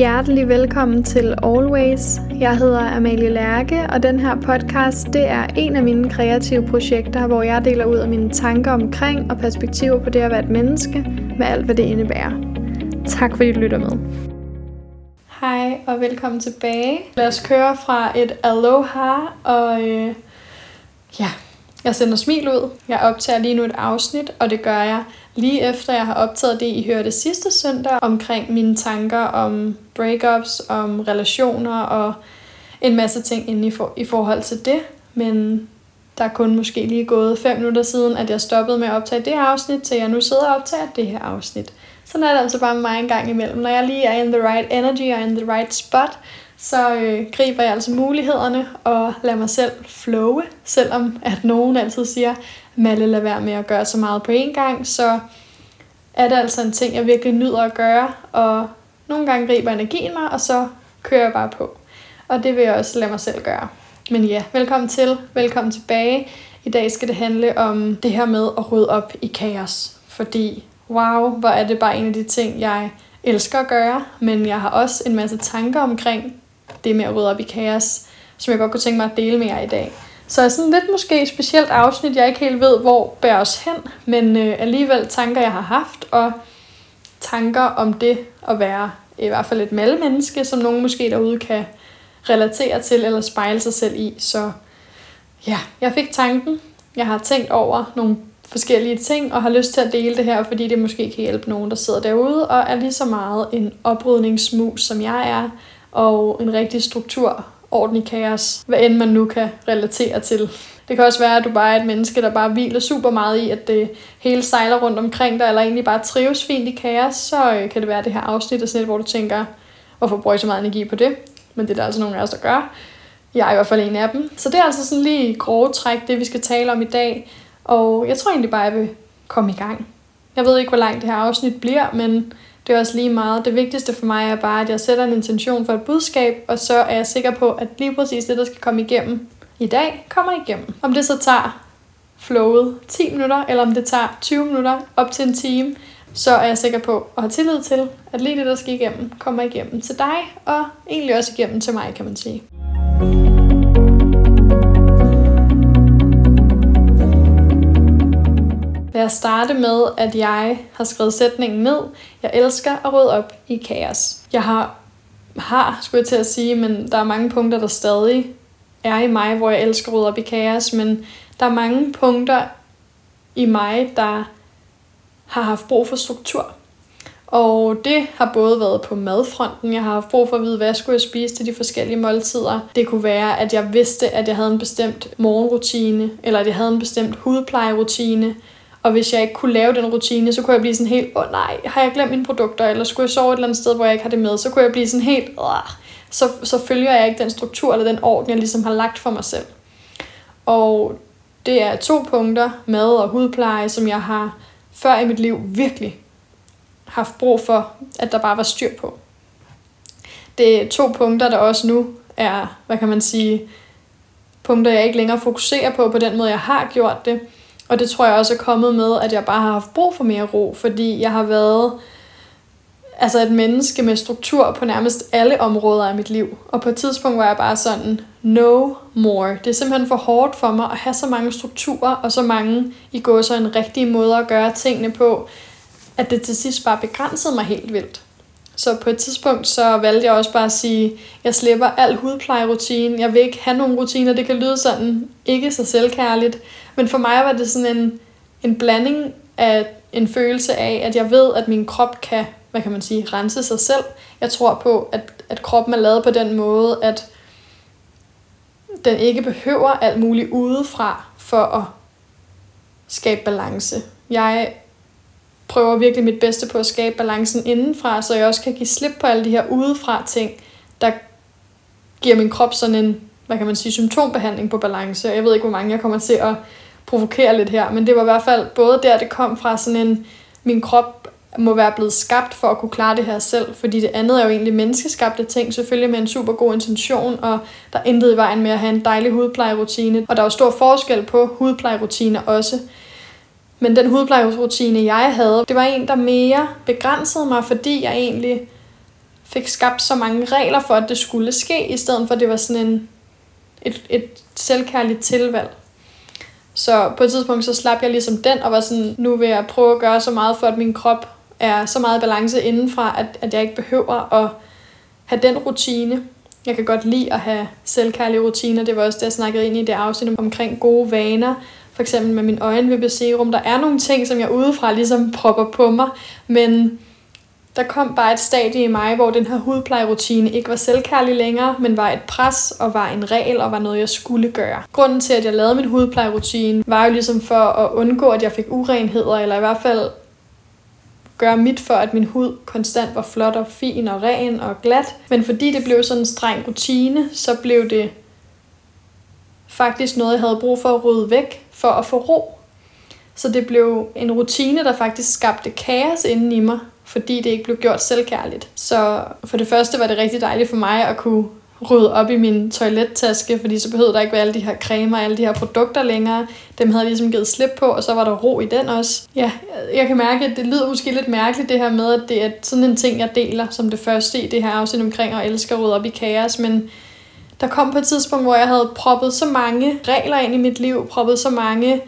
Hjertelig velkommen til Always. Jeg hedder Amalie Lærke, og den her podcast det er en af mine kreative projekter, hvor jeg deler ud af mine tanker omkring og perspektiver på det at være et menneske, med alt hvad det indebærer. Tak fordi du lytter med. Hej og velkommen tilbage. Lad os køre fra et aloha, og øh, ja, jeg sender smil ud. Jeg optager lige nu et afsnit, og det gør jeg lige efter jeg har optaget det, I hørte sidste søndag, omkring mine tanker om breakups, om relationer og en masse ting inde i, for, i forhold til det. Men der er kun måske lige gået fem minutter siden, at jeg stoppede med at optage det her afsnit, til jeg nu sidder og optager det her afsnit. Sådan er det altså bare med mig en gang imellem. Når jeg lige er in the right energy og in the right spot, så øh, griber jeg altså mulighederne og lader mig selv flowe, selvom at nogen altid siger, Malle lad være med at gøre så meget på én gang, så er det altså en ting, jeg virkelig nyder at gøre, og nogle gange griber energien mig, og så kører jeg bare på. Og det vil jeg også lade mig selv gøre. Men ja, velkommen til, velkommen tilbage. I dag skal det handle om det her med at rydde op i kaos. Fordi, wow, hvor er det bare en af de ting, jeg elsker at gøre, men jeg har også en masse tanker omkring det med at rydde op i kaos, som jeg godt kunne tænke mig at dele med jer i dag. Så er sådan lidt måske specielt afsnit, jeg ikke helt ved, hvor bærer os hen, men øh, alligevel tanker, jeg har haft, og tanker om det at være i hvert fald et malmenneske, som nogen måske derude kan relatere til eller spejle sig selv i. Så ja, jeg fik tanken. Jeg har tænkt over nogle forskellige ting, og har lyst til at dele det her, fordi det måske kan hjælpe nogen, der sidder derude, og er lige så meget en oprydningsmus, som jeg er, og en rigtig struktur ordentlig kaos, hvad end man nu kan relatere til. Det kan også være, at du bare er et menneske, der bare hviler super meget i, at det hele sejler rundt omkring dig, eller egentlig bare trives fint i kaos, så øh, kan det være det her afsnit, sådan hvor du tænker, hvorfor bruger jeg så meget energi på det? Men det er der altså nogle af os, der gør. Jeg er i hvert fald en af dem. Så det er altså sådan lige grove træk, det vi skal tale om i dag. Og jeg tror egentlig bare, at jeg vil komme i gang. Jeg ved ikke, hvor langt det her afsnit bliver, men det er også lige meget. Det vigtigste for mig er bare, at jeg sætter en intention for et budskab, og så er jeg sikker på, at lige præcis det, der skal komme igennem i dag, kommer igennem. Om det så tager flowet 10 minutter, eller om det tager 20 minutter op til en time, så er jeg sikker på og har tillid til, at lige det, der skal igennem, kommer igennem til dig, og egentlig også igennem til mig, kan man sige. Lad os starte med, at jeg har skrevet sætningen ned. Jeg elsker at rydde op i kaos. Jeg har, har skulle jeg til at sige, men der er mange punkter, der stadig er i mig, hvor jeg elsker at rydde op i kaos, men der er mange punkter i mig, der har haft brug for struktur. Og det har både været på madfronten. Jeg har haft brug for at vide, hvad jeg skulle spise til de forskellige måltider. Det kunne være, at jeg vidste, at jeg havde en bestemt morgenrutine, eller at jeg havde en bestemt hudplejerutine, og hvis jeg ikke kunne lave den rutine, så kunne jeg blive sådan helt, åh oh, nej, har jeg glemt mine produkter, eller skulle jeg sove et eller andet sted, hvor jeg ikke har det med, så kunne jeg blive sådan helt, Åh! så, så følger jeg ikke den struktur eller den orden, jeg ligesom har lagt for mig selv. Og det er to punkter, mad og hudpleje, som jeg har før i mit liv virkelig haft brug for, at der bare var styr på. Det er to punkter, der også nu er, hvad kan man sige, punkter, jeg ikke længere fokuserer på på den måde, jeg har gjort det. Og det tror jeg også er kommet med, at jeg bare har haft brug for mere ro, fordi jeg har været altså et menneske med struktur på nærmest alle områder af mit liv. Og på et tidspunkt var jeg bare sådan, no more. Det er simpelthen for hårdt for mig at have så mange strukturer, og så mange i går så en rigtig måde at gøre tingene på, at det til sidst bare begrænsede mig helt vildt. Så på et tidspunkt så valgte jeg også bare at sige, jeg slipper al hudplejerutine. Jeg vil ikke have nogen rutiner. Det kan lyde sådan ikke så selvkærligt. Men for mig var det sådan en, en blanding af en følelse af, at jeg ved, at min krop kan, hvad kan man sige, rense sig selv. Jeg tror på, at, at kroppen er lavet på den måde, at den ikke behøver alt muligt udefra for at skabe balance. Jeg prøver virkelig mit bedste på at skabe balancen indenfra, så jeg også kan give slip på alle de her udefra ting, der giver min krop sådan en, hvad kan man sige, symptombehandling på balance. Jeg ved ikke, hvor mange jeg kommer til at provokere lidt her, men det var i hvert fald både der, det kom fra sådan en, min krop må være blevet skabt for at kunne klare det her selv, fordi det andet er jo egentlig menneskeskabte ting, selvfølgelig med en super god intention, og der er intet i vejen med at have en dejlig hudplejerutine, og der er jo stor forskel på hudplejerutiner også. Men den hudplejerutine, jeg havde, det var en, der mere begrænsede mig, fordi jeg egentlig fik skabt så mange regler for, at det skulle ske, i stedet for at det var sådan en, et, et selvkærligt tilvalg. Så på et tidspunkt så slap jeg ligesom den, og var sådan, nu vil jeg prøve at gøre så meget for, at min krop er så meget balance indenfra, at, at jeg ikke behøver at have den rutine. Jeg kan godt lide at have selvkærlige rutiner. Det var også det, jeg snakkede ind i det afsnit omkring gode vaner. For eksempel med min øjenvippeserum. Der er nogle ting, som jeg udefra ligesom propper på mig, men der kom bare et stadie i mig, hvor den her hudplejerutine ikke var selvkærlig længere, men var et pres og var en regel og var noget, jeg skulle gøre. Grunden til, at jeg lavede min hudplejerutine, var jo ligesom for at undgå, at jeg fik urenheder, eller i hvert fald gøre mit for, at min hud konstant var flot og fin og ren og glat. Men fordi det blev sådan en streng rutine, så blev det faktisk noget, jeg havde brug for at rydde væk, for at få ro. Så det blev en rutine, der faktisk skabte kaos inden i mig, fordi det ikke blev gjort selvkærligt. Så for det første var det rigtig dejligt for mig at kunne rydde op i min toilettaske, fordi så behøvede der ikke være alle de her cremer og alle de her produkter længere. Dem havde jeg ligesom givet slip på, og så var der ro i den også. Ja, jeg kan mærke, at det lyder måske lidt mærkeligt det her med, at det er sådan en ting, jeg deler som det første i det her afsnit omkring at elske at rydde op i kaos, men der kom på et tidspunkt, hvor jeg havde proppet så mange regler ind i mit liv, proppet så mange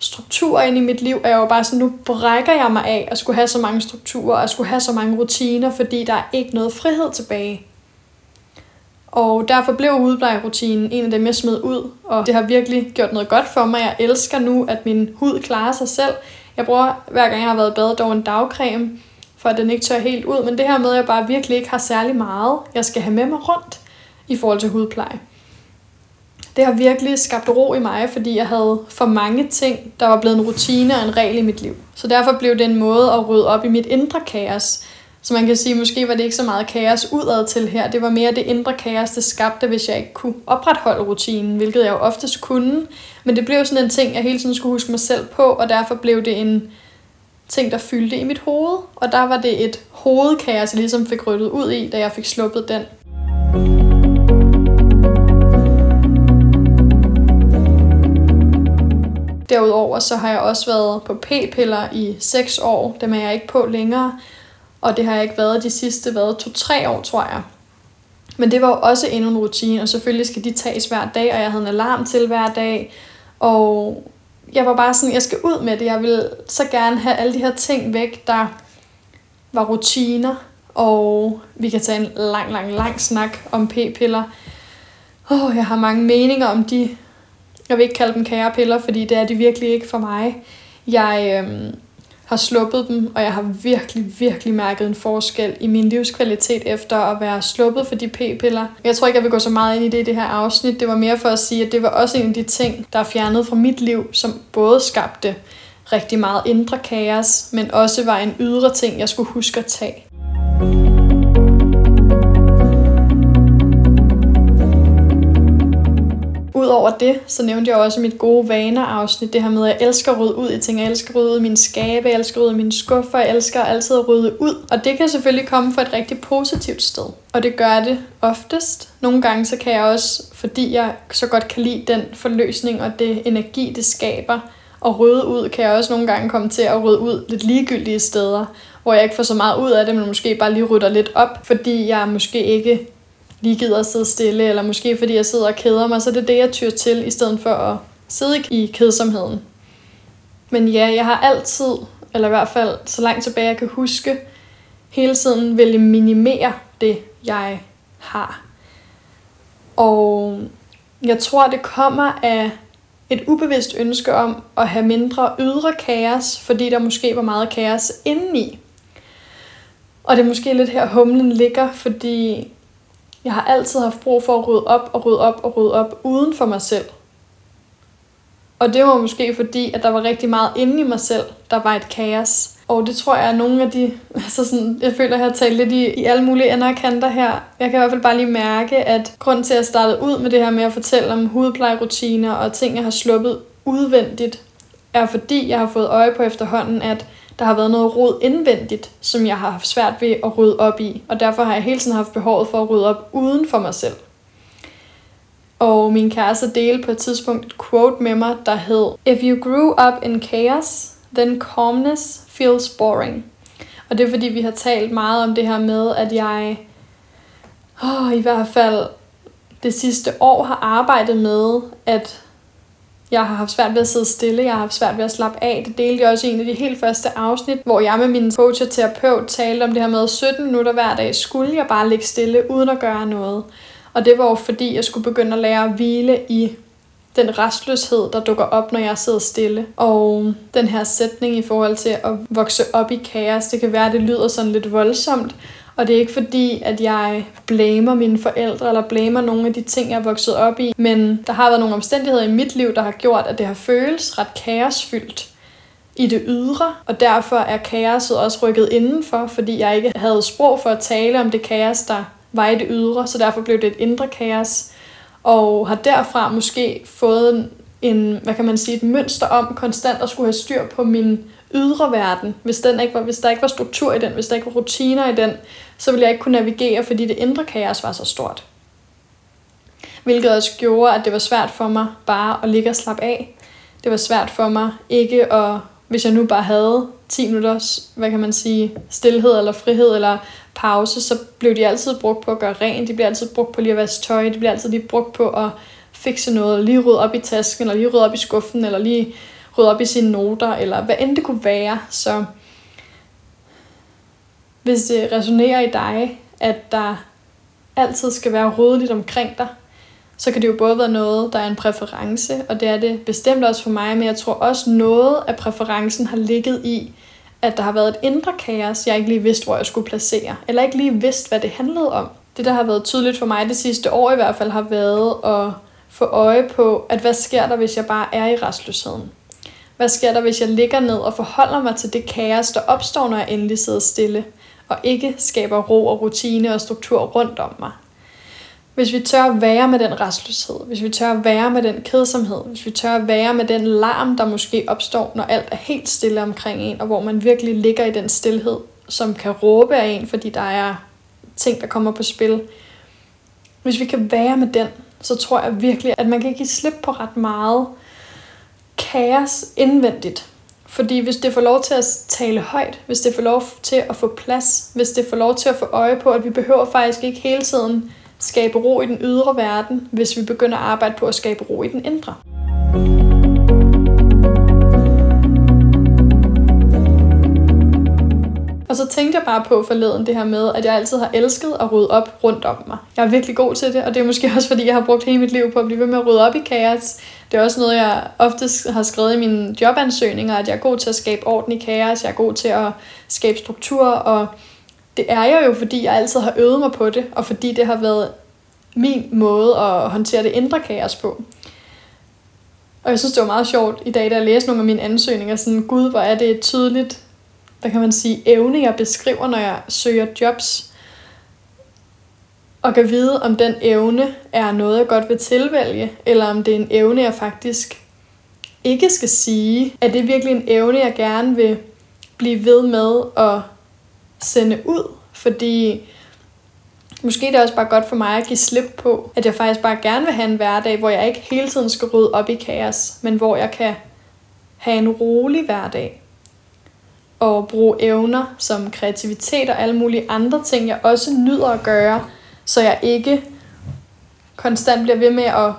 strukturer ind i mit liv, er jo bare sådan, nu brækker jeg mig af at skulle have så mange strukturer, og skulle have så mange rutiner, fordi der er ikke noget frihed tilbage. Og derfor blev udplejerutinen en af dem, jeg smed ud, og det har virkelig gjort noget godt for mig. Jeg elsker nu, at min hud klarer sig selv. Jeg bruger, hver gang jeg har været badet, dog en dagcreme, for at den ikke tør helt ud. Men det her med, at jeg bare virkelig ikke har særlig meget, jeg skal have med mig rundt i forhold til hudpleje. Det har virkelig skabt ro i mig, fordi jeg havde for mange ting, der var blevet en rutine og en regel i mit liv. Så derfor blev det en måde at rydde op i mit indre kaos, så man kan sige, måske var det ikke så meget kaos udad til her. Det var mere det indre kaos, det skabte, hvis jeg ikke kunne opretholde rutinen, hvilket jeg jo oftest kunne. Men det blev sådan en ting, jeg hele tiden skulle huske mig selv på, og derfor blev det en ting, der fyldte i mit hoved. Og der var det et hovedkaos, jeg ligesom fik ryddet ud i, da jeg fik sluppet den. Derudover så har jeg også været på p-piller i 6 år. Dem er jeg ikke på længere. Og det har jeg ikke været de sidste været to-tre år, tror jeg. Men det var jo også endnu en rutine, og selvfølgelig skal de tages hver dag, og jeg havde en alarm til hver dag. Og jeg var bare sådan, jeg skal ud med det. Jeg vil så gerne have alle de her ting væk, der var rutiner. Og vi kan tage en lang, lang, lang snak om p-piller. Oh, jeg har mange meninger om de. Jeg vil ikke kalde dem kærepiller, fordi det er de virkelig ikke for mig. Jeg, øhm, har sluppet dem, og jeg har virkelig, virkelig mærket en forskel i min livskvalitet efter at være sluppet for de p-piller. Jeg tror ikke, jeg vil gå så meget ind i det i det her afsnit. Det var mere for at sige, at det var også en af de ting, der er fjernet fra mit liv, som både skabte rigtig meget indre kaos, men også var en ydre ting, jeg skulle huske at tage. Udover det, så nævnte jeg også mit gode vaner afsnit, det her med, at jeg elsker at rydde ud i ting, jeg elsker at rydde ud i min skabe, jeg elsker at rydde mine skuffer, jeg elsker altid at rydde ud. Og det kan selvfølgelig komme fra et rigtig positivt sted. Og det gør det oftest. Nogle gange så kan jeg også, fordi jeg så godt kan lide den forløsning og det energi, det skaber, og rydde ud, kan jeg også nogle gange komme til at rydde ud lidt ligegyldige steder, hvor jeg ikke får så meget ud af det, men måske bare lige rydder lidt op, fordi jeg måske ikke lige gider at sidde stille, eller måske fordi jeg sidder og keder mig, så det er det, jeg tyr til, i stedet for at sidde i kedsomheden. Men ja, jeg har altid, eller i hvert fald så langt tilbage jeg kan huske, hele tiden ville minimere det, jeg har. Og jeg tror, det kommer af et ubevidst ønske om at have mindre ydre kaos, fordi der måske var meget kaos indeni. Og det er måske lidt her humlen ligger, fordi jeg har altid haft brug for at rydde op og rydde op og rydde op uden for mig selv. Og det var måske fordi, at der var rigtig meget inde i mig selv, der var et kaos. Og det tror jeg er nogle af de, altså sådan, jeg føler, at jeg har talt lidt i, i alle mulige ender kanter her. Jeg kan i hvert fald bare lige mærke, at grund til at starte ud med det her med at fortælle om hudplejerutiner og ting, jeg har sluppet udvendigt, er fordi jeg har fået øje på efterhånden, at der har været noget rod indvendigt, som jeg har haft svært ved at rydde op i, og derfor har jeg hele tiden haft behovet for at rydde op uden for mig selv. Og min kæreste delte på et tidspunkt et quote med mig, der hed If you grew up in chaos, then calmness feels boring. Og det er fordi, vi har talt meget om det her med, at jeg oh, i hvert fald det sidste år har arbejdet med, at jeg har haft svært ved at sidde stille, jeg har haft svært ved at slappe af. Det delte jeg også i en af de helt første afsnit, hvor jeg med min coach og terapeut talte om det her med 17 minutter hver dag. Skulle jeg bare ligge stille uden at gøre noget? Og det var jo fordi, jeg skulle begynde at lære at hvile i den restløshed, der dukker op, når jeg sidder stille. Og den her sætning i forhold til at vokse op i kaos, det kan være, at det lyder sådan lidt voldsomt, og det er ikke fordi, at jeg blamer mine forældre, eller blamer nogle af de ting, jeg er vokset op i, men der har været nogle omstændigheder i mit liv, der har gjort, at det har føles ret kaosfyldt i det ydre, og derfor er kaoset også rykket indenfor, fordi jeg ikke havde sprog for at tale om det kaos, der var i det ydre, så derfor blev det et indre kaos, og har derfra måske fået en, hvad kan man sige, et mønster om konstant at skulle have styr på min ydre verden. Hvis, den ikke var, hvis der ikke var struktur i den, hvis der ikke var rutiner i den, så ville jeg ikke kunne navigere, fordi det indre kaos var så stort. Hvilket også gjorde, at det var svært for mig bare at ligge og slappe af. Det var svært for mig ikke at, hvis jeg nu bare havde 10 minutters, hvad kan man sige, stillhed eller frihed eller pause, så blev de altid brugt på at gøre rent, de blev altid brugt på lige at vaske tøj, de blev altid lige brugt på at fikse noget, lige rydde op i tasken, eller lige rydde op i skuffen, eller lige rydde op i sine noter, eller hvad end det kunne være. Så hvis det resonerer i dig, at der altid skal være ryddeligt omkring dig, så kan det jo både være noget, der er en præference, og det er det bestemt også for mig, men jeg tror også noget af præferencen har ligget i, at der har været et indre kaos, jeg ikke lige vidste, hvor jeg skulle placere, eller ikke lige vidste, hvad det handlede om. Det, der har været tydeligt for mig det sidste år i hvert fald, har været at få øje på, at hvad sker der, hvis jeg bare er i restløsheden? Hvad sker der, hvis jeg ligger ned og forholder mig til det kaos, der opstår, når jeg endelig sidder stille, og ikke skaber ro og rutine og struktur rundt om mig? Hvis vi tør at være med den restløshed, hvis vi tør at være med den kedsomhed, hvis vi tør at være med den larm, der måske opstår, når alt er helt stille omkring en, og hvor man virkelig ligger i den stillhed, som kan råbe af en, fordi der er ting, der kommer på spil. Hvis vi kan være med den, så tror jeg virkelig, at man kan give slip på ret meget kaos indvendigt. Fordi hvis det får lov til at tale højt, hvis det får lov til at få plads, hvis det får lov til at få øje på, at vi behøver faktisk ikke hele tiden skabe ro i den ydre verden, hvis vi begynder at arbejde på at skabe ro i den indre. Og så tænkte jeg bare på forleden det her med, at jeg altid har elsket at rydde op rundt om mig. Jeg er virkelig god til det, og det er måske også fordi, jeg har brugt hele mit liv på at blive ved med at rydde op i kaos. Det er også noget, jeg ofte har skrevet i mine jobansøgninger, at jeg er god til at skabe orden i kaos, jeg er god til at skabe struktur, og det er jeg jo, fordi jeg altid har øvet mig på det, og fordi det har været min måde at håndtere det indre kaos på. Og jeg synes, det var meget sjovt i dag, da jeg læste nogle af mine ansøgninger, sådan, gud, hvor er det tydeligt, hvad kan man sige, evne, jeg beskriver, når jeg søger jobs. Og kan vide, om den evne er noget, jeg godt vil tilvælge, eller om det er en evne, jeg faktisk ikke skal sige. Er det virkelig en evne, jeg gerne vil blive ved med at sende ud? Fordi måske det er også bare godt for mig at give slip på, at jeg faktisk bare gerne vil have en hverdag, hvor jeg ikke hele tiden skal rydde op i kaos, men hvor jeg kan have en rolig hverdag. Og bruge evner som kreativitet og alle mulige andre ting, jeg også nyder at gøre, så jeg ikke konstant bliver ved med at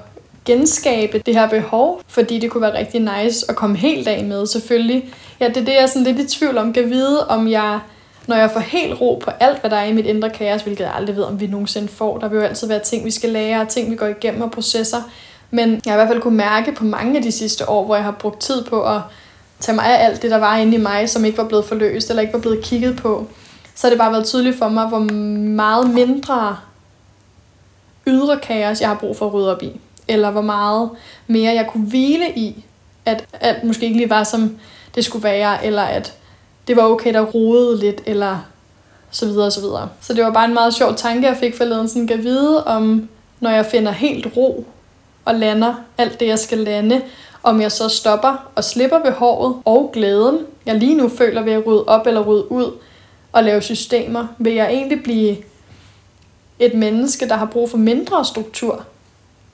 genskabe det her behov, fordi det kunne være rigtig nice at komme helt af med, selvfølgelig. Ja, det er det, jeg er sådan lidt i tvivl om. Kan vide, om jeg når jeg får helt ro på alt, hvad der er i mit indre kaos, hvilket jeg aldrig ved, om vi nogensinde får. Der vil jo altid være ting, vi skal lære, og ting, vi går igennem og processer. Men jeg har i hvert fald kunne mærke på mange af de sidste år, hvor jeg har brugt tid på at tage mig af alt det, der var inde i mig, som ikke var blevet forløst, eller ikke var blevet kigget på, så har det bare været tydeligt for mig, hvor meget mindre ydre kaos, jeg har brug for at rydde op i. Eller hvor meget mere jeg kunne hvile i, at alt måske ikke lige var, som det skulle være, eller at det var okay, der rodede lidt, eller så videre og så videre. Så det var bare en meget sjov tanke, jeg fik forleden, sådan at vide om, når jeg finder helt ro og lander alt det, jeg skal lande, om jeg så stopper og slipper behovet og glæden, jeg lige nu føler ved at rydde op eller rydde ud og lave systemer, vil jeg egentlig blive et menneske, der har brug for mindre struktur,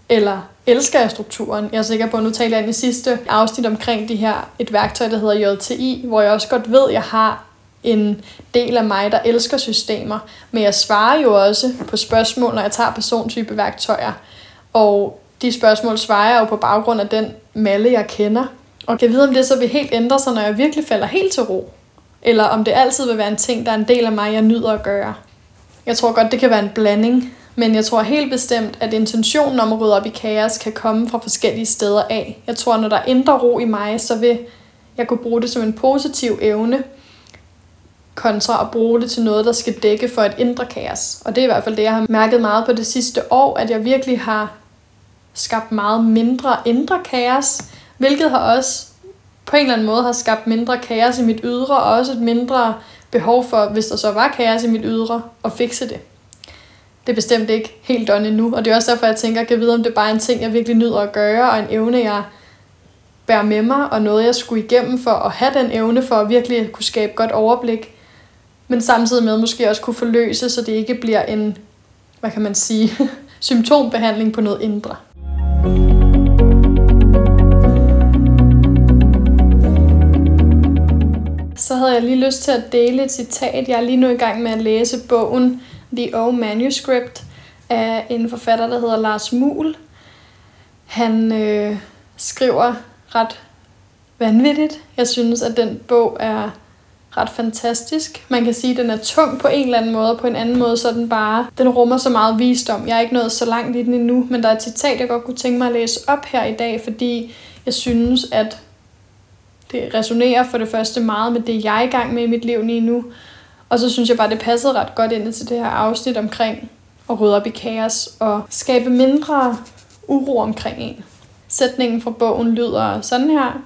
eller elsker jeg strukturen? Jeg er sikker på, at nu taler jeg i sidste afsnit omkring det her, et værktøj, der hedder JTI, hvor jeg også godt ved, at jeg har en del af mig, der elsker systemer. Men jeg svarer jo også på spørgsmål, når jeg tager persontype værktøjer. Og de spørgsmål svarer jeg jo på baggrund af den malle, jeg kender. Og kan vide, om det så vil helt ændre sig, når jeg virkelig falder helt til ro. Eller om det altid vil være en ting, der er en del af mig, jeg nyder at gøre. Jeg tror godt, det kan være en blanding. Men jeg tror helt bestemt, at intentionen om at rydde op i kaos kan komme fra forskellige steder af. Jeg tror, når der er indre ro i mig, så vil jeg kunne bruge det som en positiv evne, kontra at bruge det til noget, der skal dække for et indre kaos. Og det er i hvert fald det, jeg har mærket meget på det sidste år, at jeg virkelig har skabt meget mindre indre kaos, hvilket har også på en eller anden måde har skabt mindre kaos i mit ydre, og også et mindre behov for, hvis der så var kaos i mit ydre, at fikse det. Det er bestemt ikke helt done endnu, og det er også derfor, jeg tænker, at jeg vide, om det er bare en ting, jeg virkelig nyder at gøre, og en evne, jeg bærer med mig, og noget, jeg skulle igennem for at have den evne, for at virkelig kunne skabe godt overblik, men samtidig med måske også kunne forløse, så det ikke bliver en, hvad kan man sige, symptombehandling på noget indre. Så havde jeg lige lyst til at dele et citat. Jeg er lige nu i gang med at læse bogen The O Manuscript af en forfatter, der hedder Lars Muhl. Han øh, skriver ret vanvittigt. Jeg synes, at den bog er ret fantastisk. Man kan sige, at den er tung på en eller anden måde, og på en anden måde, så den bare, den rummer så meget visdom. Jeg er ikke nået så langt i den endnu, men der er et citat, jeg godt kunne tænke mig at læse op her i dag, fordi jeg synes, at det resonerer for det første meget med det, jeg er i gang med i mit liv lige nu. Og så synes jeg bare, det passede ret godt ind til det her afsnit omkring at rydde op i kaos og skabe mindre uro omkring en. Sætningen fra bogen lyder sådan her.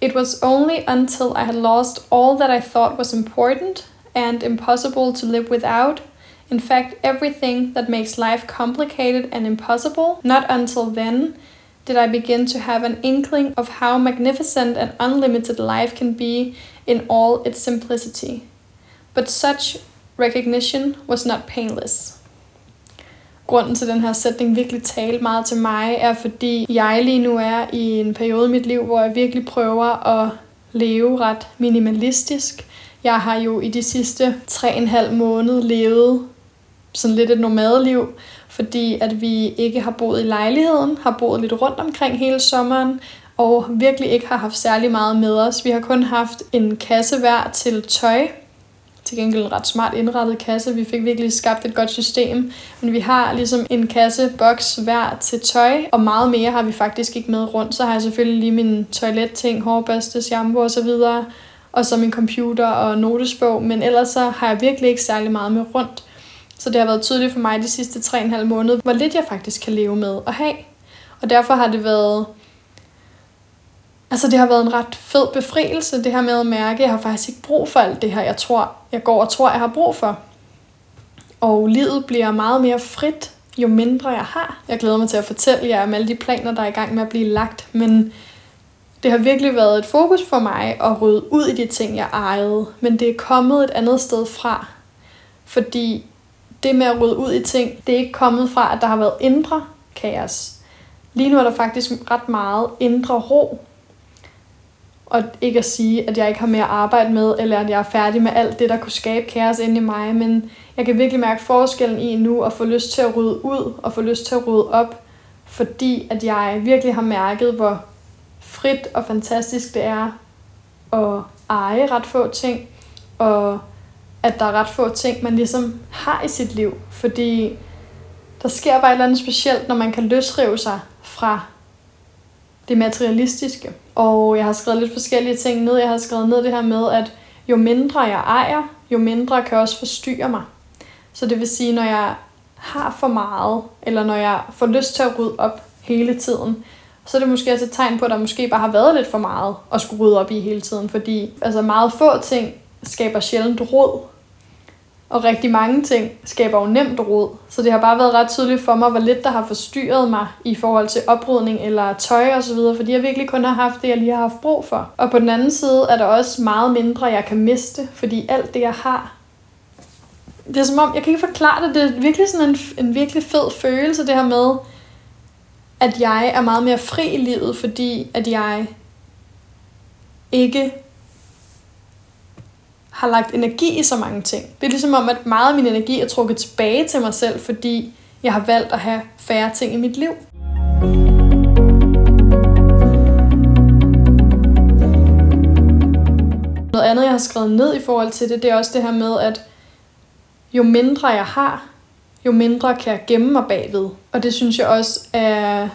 It was only until I had lost all that I thought was important and impossible to live without, in fact, everything that makes life complicated and impossible, not until then did I begin to have an inkling of how magnificent and unlimited life can be in all its simplicity. But such recognition was not painless. grunden til den her sætning virkelig talte meget til mig, er fordi jeg lige nu er i en periode i mit liv, hvor jeg virkelig prøver at leve ret minimalistisk. Jeg har jo i de sidste 3,5 måneder levet sådan lidt et nomadeliv, fordi at vi ikke har boet i lejligheden, har boet lidt rundt omkring hele sommeren, og virkelig ikke har haft særlig meget med os. Vi har kun haft en kasse hver til tøj, til gengæld en ret smart indrettet kasse. Vi fik virkelig skabt et godt system. Men vi har ligesom en kasse, boks hver til tøj, og meget mere har vi faktisk ikke med rundt. Så har jeg selvfølgelig lige mine toiletting, hårbørste, shampoo og så videre, og så min computer og notesbog, men ellers så har jeg virkelig ikke særlig meget med rundt. Så det har været tydeligt for mig de sidste 3,5 måneder, hvor lidt jeg faktisk kan leve med at have. Og derfor har det været Altså det har været en ret fed befrielse, det her med at mærke, at jeg har faktisk ikke brug for alt det her, jeg tror, jeg går og tror, jeg har brug for. Og livet bliver meget mere frit, jo mindre jeg har. Jeg glæder mig til at fortælle jer om alle de planer, der er i gang med at blive lagt, men det har virkelig været et fokus for mig at rydde ud i de ting, jeg ejede, men det er kommet et andet sted fra. Fordi det med at rydde ud i ting, det er ikke kommet fra, at der har været indre kaos. Lige nu er der faktisk ret meget indre ro, og ikke at sige, at jeg ikke har mere at arbejde med, eller at jeg er færdig med alt det, der kunne skabe kaos inde i mig, men jeg kan virkelig mærke forskellen i nu at få lyst til at rydde ud og få lyst til at rydde op, fordi at jeg virkelig har mærket, hvor frit og fantastisk det er at eje ret få ting, og at der er ret få ting, man ligesom har i sit liv, fordi der sker bare et eller andet specielt, når man kan løsrive sig fra det materialistiske. Og jeg har skrevet lidt forskellige ting ned. Jeg har skrevet ned det her med, at jo mindre jeg ejer, jo mindre kan også forstyrre mig. Så det vil sige, når jeg har for meget, eller når jeg får lyst til at rydde op hele tiden, så er det måske også et tegn på, at der måske bare har været lidt for meget at skulle rydde op i hele tiden. Fordi altså meget få ting skaber sjældent rod, og rigtig mange ting skaber jo nemt rod. Så det har bare været ret tydeligt for mig, hvor lidt der har forstyrret mig i forhold til oprydning eller tøj og så videre, fordi jeg virkelig kun har haft det, jeg lige har haft brug for. Og på den anden side er der også meget mindre, jeg kan miste, fordi alt det, jeg har, det er som om, jeg kan ikke forklare det, det er virkelig sådan en, en virkelig fed følelse, det her med, at jeg er meget mere fri i livet, fordi at jeg ikke har lagt energi i så mange ting. Det er ligesom om, at meget af min energi er trukket tilbage til mig selv, fordi jeg har valgt at have færre ting i mit liv. Noget andet, jeg har skrevet ned i forhold til det, det er også det her med, at jo mindre jeg har, jo mindre kan jeg gemme mig bagved. Og det synes jeg også er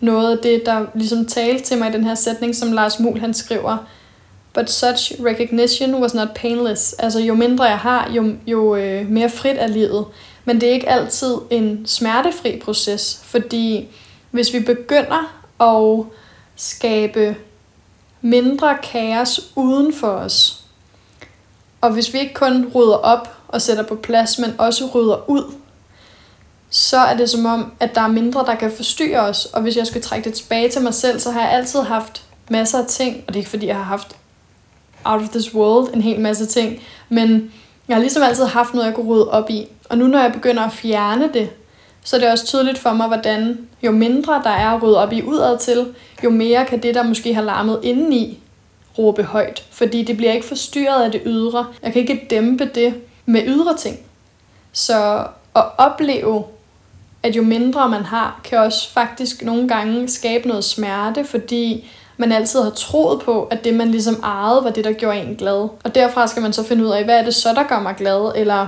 noget af det, der ligesom talte til mig i den her sætning, som Lars Muhl han skriver. But such recognition was not painless. Altså jo mindre jeg har, jo, jo øh, mere frit er livet. Men det er ikke altid en smertefri proces, fordi hvis vi begynder at skabe mindre kaos uden for os, og hvis vi ikke kun rydder op og sætter på plads, men også rydder ud, så er det som om, at der er mindre, der kan forstyrre os. Og hvis jeg skulle trække det tilbage til mig selv, så har jeg altid haft masser af ting, og det er ikke fordi, jeg har haft out of this world en hel masse ting, men jeg har ligesom altid haft noget, jeg kunne rydde op i. Og nu når jeg begynder at fjerne det, så er det også tydeligt for mig, hvordan jo mindre der er at rydde op i udad til, jo mere kan det, der måske har larmet indeni, råbe højt. Fordi det bliver ikke forstyrret af det ydre. Jeg kan ikke dæmpe det med ydre ting. Så at opleve, at jo mindre man har, kan også faktisk nogle gange skabe noget smerte, fordi man altid har troet på, at det man ligesom ejede, var det, der gjorde en glad. Og derfra skal man så finde ud af, hvad er det så, der gør mig glad, eller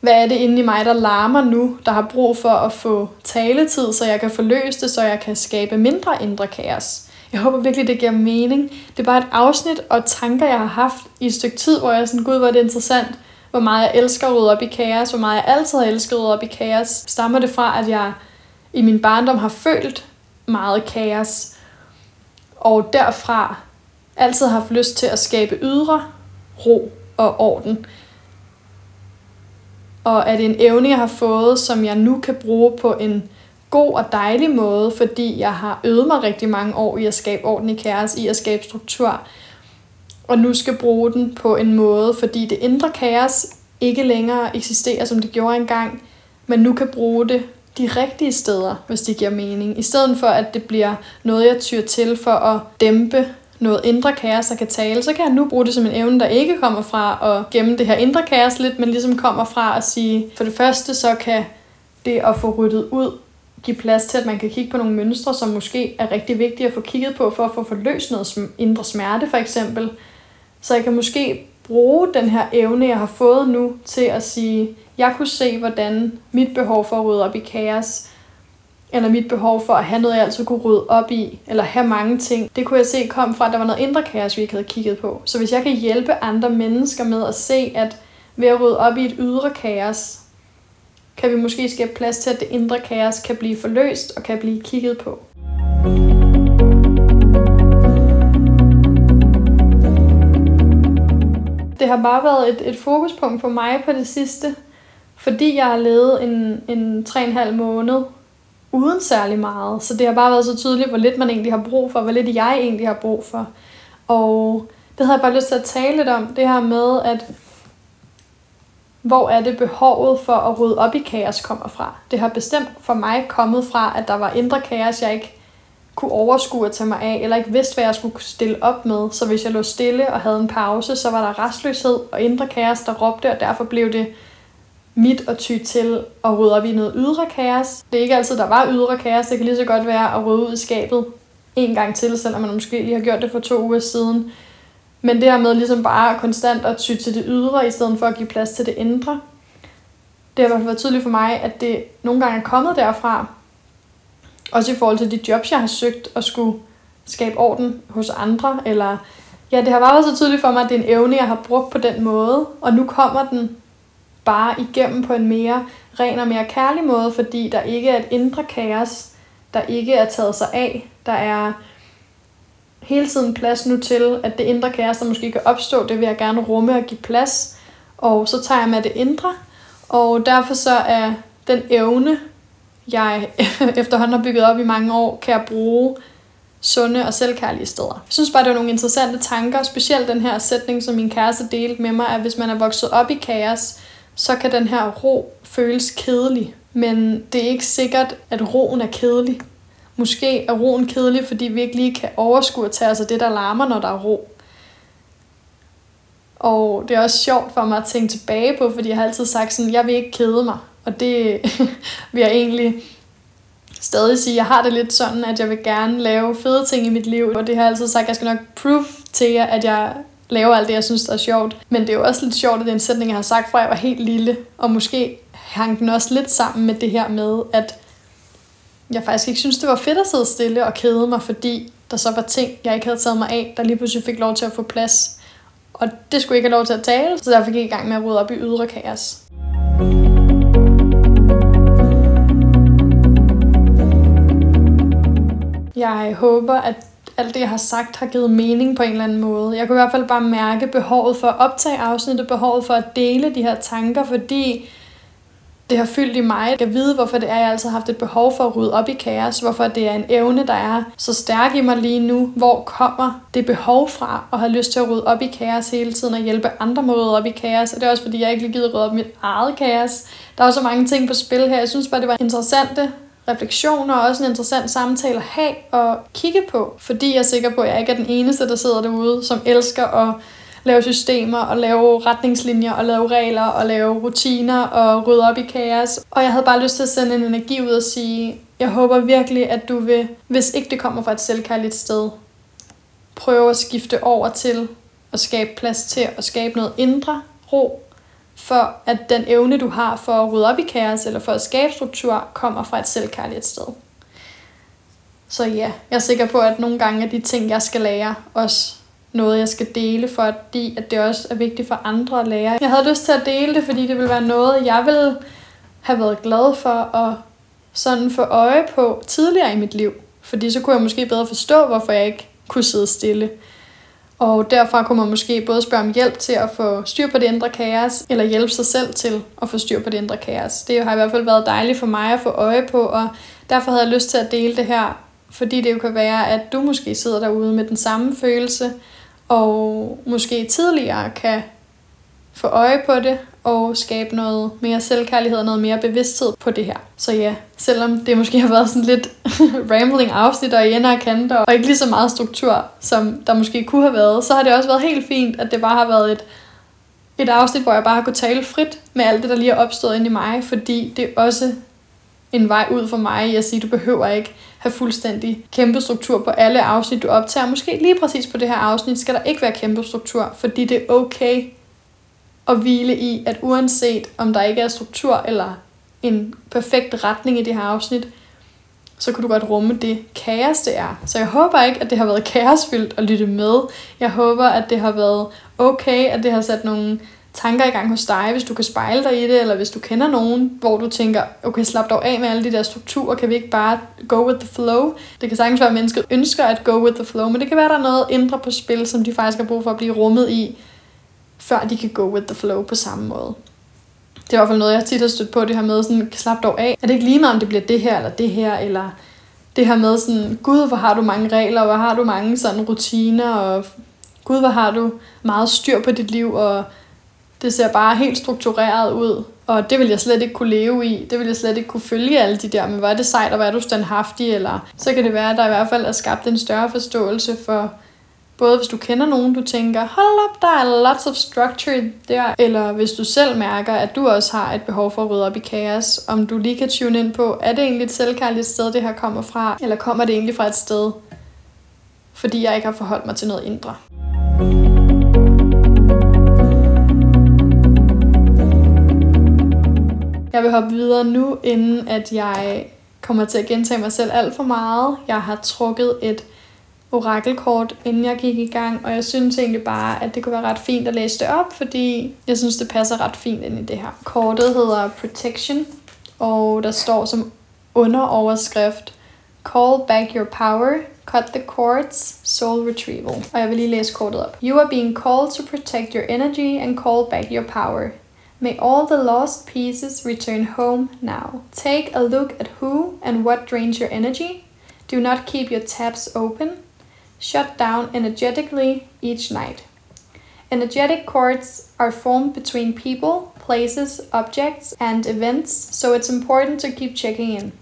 hvad er det inde i mig, der larmer nu, der har brug for at få taletid, så jeg kan få løst det, så jeg kan skabe mindre indre kaos. Jeg håber virkelig, det giver mening. Det er bare et afsnit og tanker, jeg har haft i et stykke tid, hvor jeg er sådan, gud, hvor er det interessant, hvor meget jeg elsker at rydde op i kaos, hvor meget jeg altid har elsket at rydde op i kaos. Stammer det fra, at jeg i min barndom har følt meget kaos, og derfra altid haft lyst til at skabe ydre ro og orden. Og er det en evne, jeg har fået, som jeg nu kan bruge på en god og dejlig måde, fordi jeg har øvet mig rigtig mange år i at skabe orden i kaos, i at skabe struktur, og nu skal bruge den på en måde, fordi det indre kaos ikke længere eksisterer, som det gjorde engang, men nu kan bruge det de rigtige steder, hvis det giver mening. I stedet for, at det bliver noget, jeg tyr til for at dæmpe noget indre kaos, der kan tale, så kan jeg nu bruge det som en evne, der ikke kommer fra at gemme det her indre kaos lidt, men ligesom kommer fra at sige, for det første, så kan det at få ryddet ud give plads til, at man kan kigge på nogle mønstre, som måske er rigtig vigtige at få kigget på, for at få forløst noget indre smerte, for eksempel. Så jeg kan måske bruge den her evne, jeg har fået nu, til at sige, jeg kunne se, hvordan mit behov for at rydde op i kaos, eller mit behov for at have noget, jeg altid kunne rydde op i, eller have mange ting, det kunne jeg se kom fra, at der var noget indre kaos, vi ikke havde kigget på. Så hvis jeg kan hjælpe andre mennesker med at se, at ved at rydde op i et ydre kaos, kan vi måske skabe plads til, at det indre kaos kan blive forløst og kan blive kigget på. Det har bare været et, et fokuspunkt for mig på det sidste, fordi jeg har levet en, en 3,5 måned uden særlig meget. Så det har bare været så tydeligt, hvor lidt man egentlig har brug for, hvor lidt jeg egentlig har brug for. Og det havde jeg bare lyst til at tale lidt om, det her med, at hvor er det behovet for at rydde op i kaos kommer fra. Det har bestemt for mig kommet fra, at der var indre kaos, jeg ikke kunne overskue at tage mig af, eller ikke vidste, hvad jeg skulle stille op med. Så hvis jeg lå stille og havde en pause, så var der restløshed og indre kaos, der råbte, og derfor blev det mit at ty til at rydde op i noget ydre kaos. Det er ikke altid, der var ydre kaos. Det kan lige så godt være at rydde ud i skabet en gang til, selvom man måske lige har gjort det for to uger siden. Men det her med ligesom bare konstant at ty til det ydre, i stedet for at give plads til det indre, det har i hvert fald været tydeligt for mig, at det nogle gange er kommet derfra. Også i forhold til de jobs, jeg har søgt at skulle skabe orden hos andre. Eller, ja, det har bare været så tydeligt for mig, at det er en evne, jeg har brugt på den måde. Og nu kommer den bare igennem på en mere ren og mere kærlig måde, fordi der ikke er et indre kaos, der ikke er taget sig af. Der er hele tiden plads nu til, at det indre kaos, der måske kan opstå, det vil jeg gerne rumme og give plads. Og så tager jeg med det indre, og derfor så er den evne, jeg efterhånden har bygget op i mange år, kan jeg bruge sunde og selvkærlige steder. Jeg synes bare, det var nogle interessante tanker, specielt den her sætning, som min kæreste delte med mig, at hvis man er vokset op i kaos, så kan den her ro føles kedelig. Men det er ikke sikkert, at roen er kedelig. Måske er roen kedelig, fordi vi ikke lige kan overskue at tage os af det, der larmer, når der er ro. Og det er også sjovt for mig at tænke tilbage på, fordi jeg har altid sagt sådan, jeg vil ikke kede mig. Og det vil jeg egentlig stadig sige, jeg har det lidt sådan, at jeg vil gerne lave fede ting i mit liv. Og det har jeg altid sagt, jeg skal nok prove til jer, at jeg laver alt det, jeg synes, der er sjovt. Men det er jo også lidt sjovt, at det er en sætning, jeg har sagt fra jeg var helt lille. Og måske hang den også lidt sammen med det her med, at jeg faktisk ikke synes, det var fedt at sidde stille og kede mig, fordi der så var ting, jeg ikke havde taget mig af, der lige pludselig fik lov til at få plads. Og det skulle ikke have lov til at tale, så derfor gik jeg i gang med at rydde op i ydre kaos. Jeg håber, at alt det, jeg har sagt, har givet mening på en eller anden måde. Jeg kunne i hvert fald bare mærke behovet for at optage afsnittet, behovet for at dele de her tanker, fordi det har fyldt i mig. Jeg vide, hvorfor det er, jeg altid har haft et behov for at rydde op i kaos. Hvorfor det er en evne, der er så stærk i mig lige nu. Hvor kommer det behov fra at have lyst til at rydde op i kaos hele tiden og hjælpe andre med at rydde op i kaos. Og det er også fordi, jeg ikke lige gider rydde op i mit eget kaos. Der er så mange ting på spil her. Jeg synes bare, det var interessante refleksioner og også en interessant samtale at have og kigge på. Fordi jeg er sikker på, at jeg ikke er den eneste, der sidder derude, som elsker at lave systemer og lave retningslinjer og lave regler og lave rutiner og rydde op i kaos. Og jeg havde bare lyst til at sende en energi ud og sige, jeg håber virkelig, at du vil, hvis ikke det kommer fra et selvkærligt sted, prøve at skifte over til at skabe plads til at skabe noget indre ro, for at den evne, du har for at rydde op i kaos eller for at skabe struktur, kommer fra et selvkærligt sted. Så ja, jeg er sikker på, at nogle gange er de ting, jeg skal lære, også noget, jeg skal dele, fordi at det også er vigtigt for andre at lære. Jeg havde lyst til at dele det, fordi det ville være noget, jeg ville have været glad for at sådan få øje på tidligere i mit liv. Fordi så kunne jeg måske bedre forstå, hvorfor jeg ikke kunne sidde stille. Og derfra kunne man måske både spørge om hjælp til at få styr på det indre kaos, eller hjælpe sig selv til at få styr på det indre kaos. Det har i hvert fald været dejligt for mig at få øje på, og derfor havde jeg lyst til at dele det her, fordi det jo kan være, at du måske sidder derude med den samme følelse, og måske tidligere kan få øje på det og skabe noget mere selvkærlighed og noget mere bevidsthed på det her. Så ja, selvom det måske har været sådan lidt rambling afsnit og i ender og kanter, og ikke lige så meget struktur, som der måske kunne have været, så har det også været helt fint, at det bare har været et, et afsnit, hvor jeg bare har kunnet tale frit med alt det, der lige er opstået ind i mig, fordi det er også en vej ud for mig at sige, du behøver ikke have fuldstændig kæmpe struktur på alle afsnit, du optager. Måske lige præcis på det her afsnit skal der ikke være kæmpe struktur, fordi det er okay at hvile i, at uanset om der ikke er struktur eller en perfekt retning i det her afsnit, så kunne du godt rumme det kaos, det er. Så jeg håber ikke, at det har været kaosfyldt at lytte med. Jeg håber, at det har været okay, at det har sat nogle tanker i gang hos dig, hvis du kan spejle dig i det, eller hvis du kender nogen, hvor du tænker, okay, slap dog af med alle de der strukturer, kan vi ikke bare go with the flow? Det kan sagtens være, at mennesket ønsker at go with the flow, men det kan være, at der er noget indre på spil, som de faktisk har brug for at blive rummet i, før de kan go with the flow på samme måde. Det er i hvert fald noget, jeg tit har stødt på, det her med sådan, slap dog af. Er det ikke lige meget, om det bliver det her, eller det her, eller det her med sådan, gud, hvor har du mange regler, hvor har du mange sådan rutiner, og gud, hvor har du meget styr på dit liv, og det ser bare helt struktureret ud, og det vil jeg slet ikke kunne leve i. Det vil jeg slet ikke kunne følge alle de der, men hvor er det sejt, og hvor er du standhaftig, eller så kan det være, at der i hvert fald er skabt en større forståelse for, både hvis du kender nogen, du tænker, hold op, der er lots of structure der, eller hvis du selv mærker, at du også har et behov for at rydde op i kaos, om du lige kan tune ind på, er det egentlig et selvkærligt sted, det her kommer fra, eller kommer det egentlig fra et sted, fordi jeg ikke har forholdt mig til noget indre. Jeg vil hoppe videre nu, inden at jeg kommer til at gentage mig selv alt for meget. Jeg har trukket et orakelkort, inden jeg gik i gang, og jeg synes egentlig bare, at det kunne være ret fint at læse det op, fordi jeg synes, det passer ret fint ind i det her. Kortet hedder Protection, og der står som underoverskrift Call back your power, cut the cords, soul retrieval. Og jeg vil lige læse kortet op. You are being called to protect your energy and call back your power. May all the lost pieces return home now. Take a look at who and what drains your energy. Do not keep your taps open. Shut down energetically each night. Energetic cords are formed between people, places, objects, and events, so it's important to keep checking in.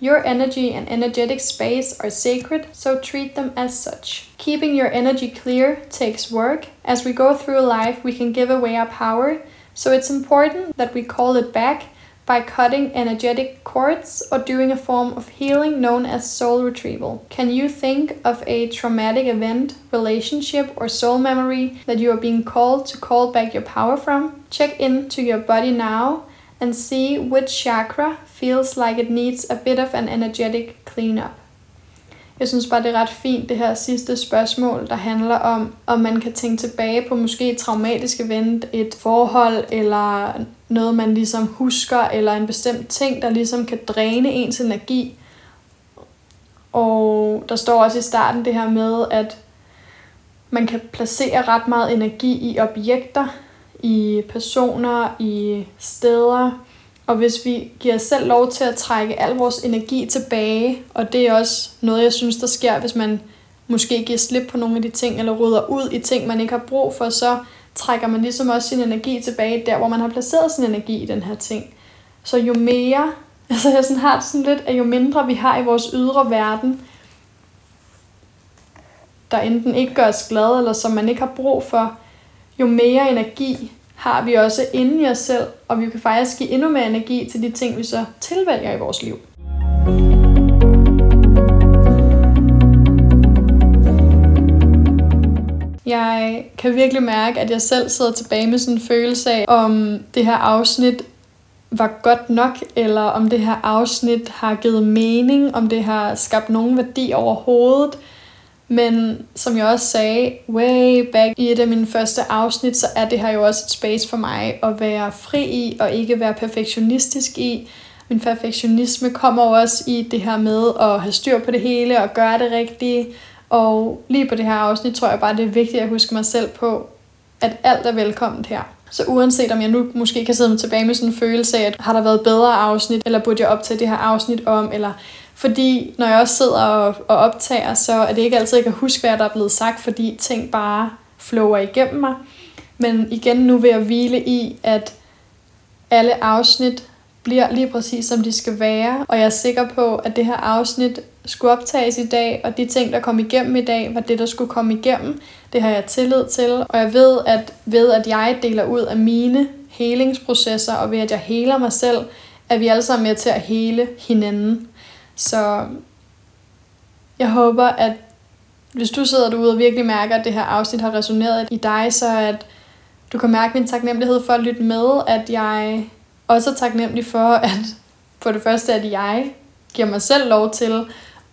Your energy and energetic space are sacred, so treat them as such. Keeping your energy clear takes work. As we go through life, we can give away our power, so it's important that we call it back by cutting energetic cords or doing a form of healing known as soul retrieval. Can you think of a traumatic event, relationship, or soul memory that you are being called to call back your power from? Check into your body now and see which chakra feels like it needs a bit of an energetic cleanup. Jeg synes bare, det er ret fint, det her sidste spørgsmål, der handler om, om man kan tænke tilbage på måske et traumatisk event, et forhold, eller noget, man ligesom husker, eller en bestemt ting, der ligesom kan dræne ens energi. Og der står også i starten det her med, at man kan placere ret meget energi i objekter, i personer, i steder. Og hvis vi giver os selv lov til at trække al vores energi tilbage, og det er også noget, jeg synes, der sker, hvis man måske giver slip på nogle af de ting, eller rydder ud i ting, man ikke har brug for, så trækker man ligesom også sin energi tilbage der, hvor man har placeret sin energi i den her ting. Så jo mere, altså jeg sådan har det sådan lidt, at jo mindre vi har i vores ydre verden, der enten ikke gør os glade, eller som man ikke har brug for, jo mere energi har vi også inde i os selv, og vi kan faktisk give endnu mere energi til de ting, vi så tilvælger i vores liv. Jeg kan virkelig mærke, at jeg selv sidder tilbage med sådan en følelse af, om det her afsnit var godt nok, eller om det her afsnit har givet mening, om det har skabt nogen værdi overhovedet. Men som jeg også sagde way back i et af mine første afsnit, så er det her jo også et space for mig at være fri i og ikke være perfektionistisk i. Min perfektionisme kommer også i det her med at have styr på det hele og gøre det rigtige. Og lige på det her afsnit tror jeg bare, det er vigtigt at huske mig selv på, at alt er velkomment her. Så uanset om jeg nu måske kan sidde tilbage med sådan en følelse af, at har der været bedre afsnit, eller burde jeg optage det her afsnit om, eller fordi når jeg også sidder og, og optager, så er det ikke altid, jeg kan huske, hvad der er blevet sagt, fordi ting bare flower igennem mig. Men igen, nu vil jeg hvile i, at alle afsnit bliver lige præcis som de skal være, og jeg er sikker på, at det her afsnit skulle optages i dag, og de ting, der kom igennem i dag, var det, der skulle komme igennem. Det har jeg tillid til, og jeg ved, at ved at jeg deler ud af mine helingsprocesser, og ved at jeg heler mig selv, er vi alle sammen med til at hele hinanden. Så jeg håber, at hvis du sidder derude og virkelig mærker, at det her afsnit har resoneret i dig, så at du kan mærke min taknemmelighed for at lytte med, at jeg også er taknemmelig for, at for det første, at jeg giver mig selv lov til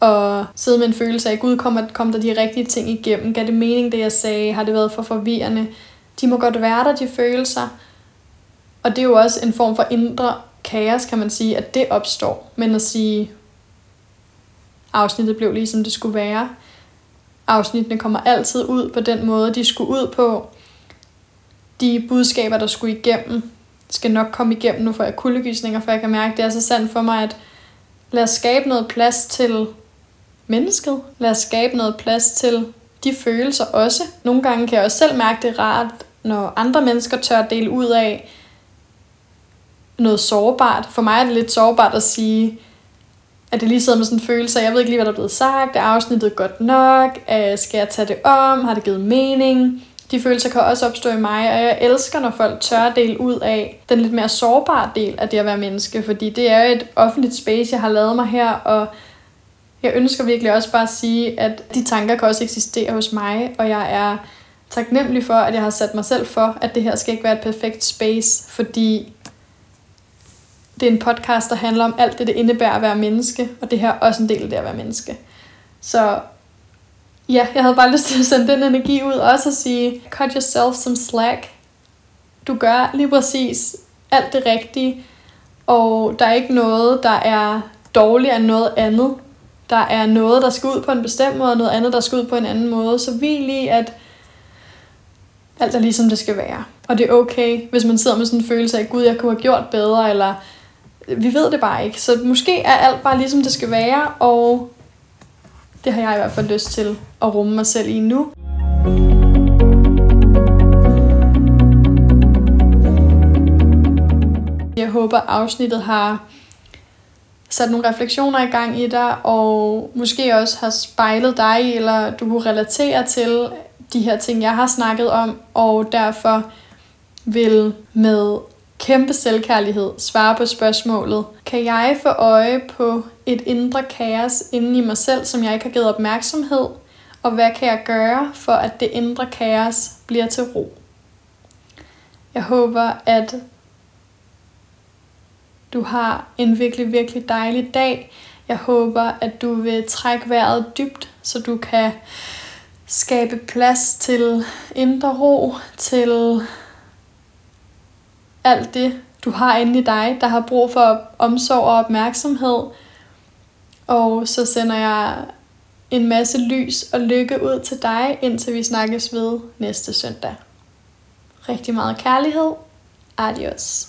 at sidde med en følelse af, Gud, kom, kom der de rigtige ting igennem? Gav det mening, det jeg sagde? Har det været for forvirrende? De må godt være der, de følelser. Og det er jo også en form for indre kaos, kan man sige, at det opstår. Men at sige, afsnittet blev lige som det skulle være. Afsnittene kommer altid ud på den måde, de skulle ud på. De budskaber, der skulle igennem, skal nok komme igennem. Nu får jeg kuldegysninger, for jeg kan mærke, at det er så sandt for mig, at lad os skabe noget plads til mennesket. Lad os skabe noget plads til de følelser også. Nogle gange kan jeg også selv mærke, det er rart, når andre mennesker tør dele ud af noget sårbart. For mig er det lidt sårbart at sige, at det lige sidder med sådan en følelse af, jeg ved ikke lige, hvad der er blevet sagt, er afsnittet godt nok, øh, skal jeg tage det om, har det givet mening? De følelser kan også opstå i mig, og jeg elsker, når folk tør dele ud af den lidt mere sårbare del af det at være menneske, fordi det er jo et offentligt space, jeg har lavet mig her, og jeg ønsker virkelig også bare at sige, at de tanker kan også eksistere hos mig, og jeg er taknemmelig for, at jeg har sat mig selv for, at det her skal ikke være et perfekt space, fordi det er en podcast, der handler om alt det, det indebærer at være menneske, og det her er også en del af det at være menneske. Så ja, jeg havde bare lyst til at sende den energi ud, og også at sige, cut yourself some slack. Du gør lige præcis alt det rigtige, og der er ikke noget, der er dårligere end noget andet. Der er noget, der skal ud på en bestemt måde, og noget andet, der skal ud på en anden måde. Så vi lige, at alt er ligesom det skal være. Og det er okay, hvis man sidder med sådan en følelse af, gud, jeg kunne have gjort bedre, eller vi ved det bare ikke. Så måske er alt bare ligesom det skal være, og det har jeg i hvert fald lyst til at rumme mig selv i nu. Jeg håber, afsnittet har sat nogle refleksioner i gang i dig, og måske også har spejlet dig, eller du kunne relatere til de her ting, jeg har snakket om, og derfor vil med kæmpe selvkærlighed svare på spørgsmålet, kan jeg få øje på et indre kaos inde i mig selv, som jeg ikke har givet opmærksomhed, og hvad kan jeg gøre for, at det indre kaos bliver til ro? Jeg håber, at du har en virkelig, virkelig dejlig dag. Jeg håber, at du vil trække vejret dybt, så du kan skabe plads til indre ro, til alt det, du har inde i dig, der har brug for omsorg og opmærksomhed. Og så sender jeg en masse lys og lykke ud til dig, indtil vi snakkes ved næste søndag. Rigtig meget kærlighed. Adios.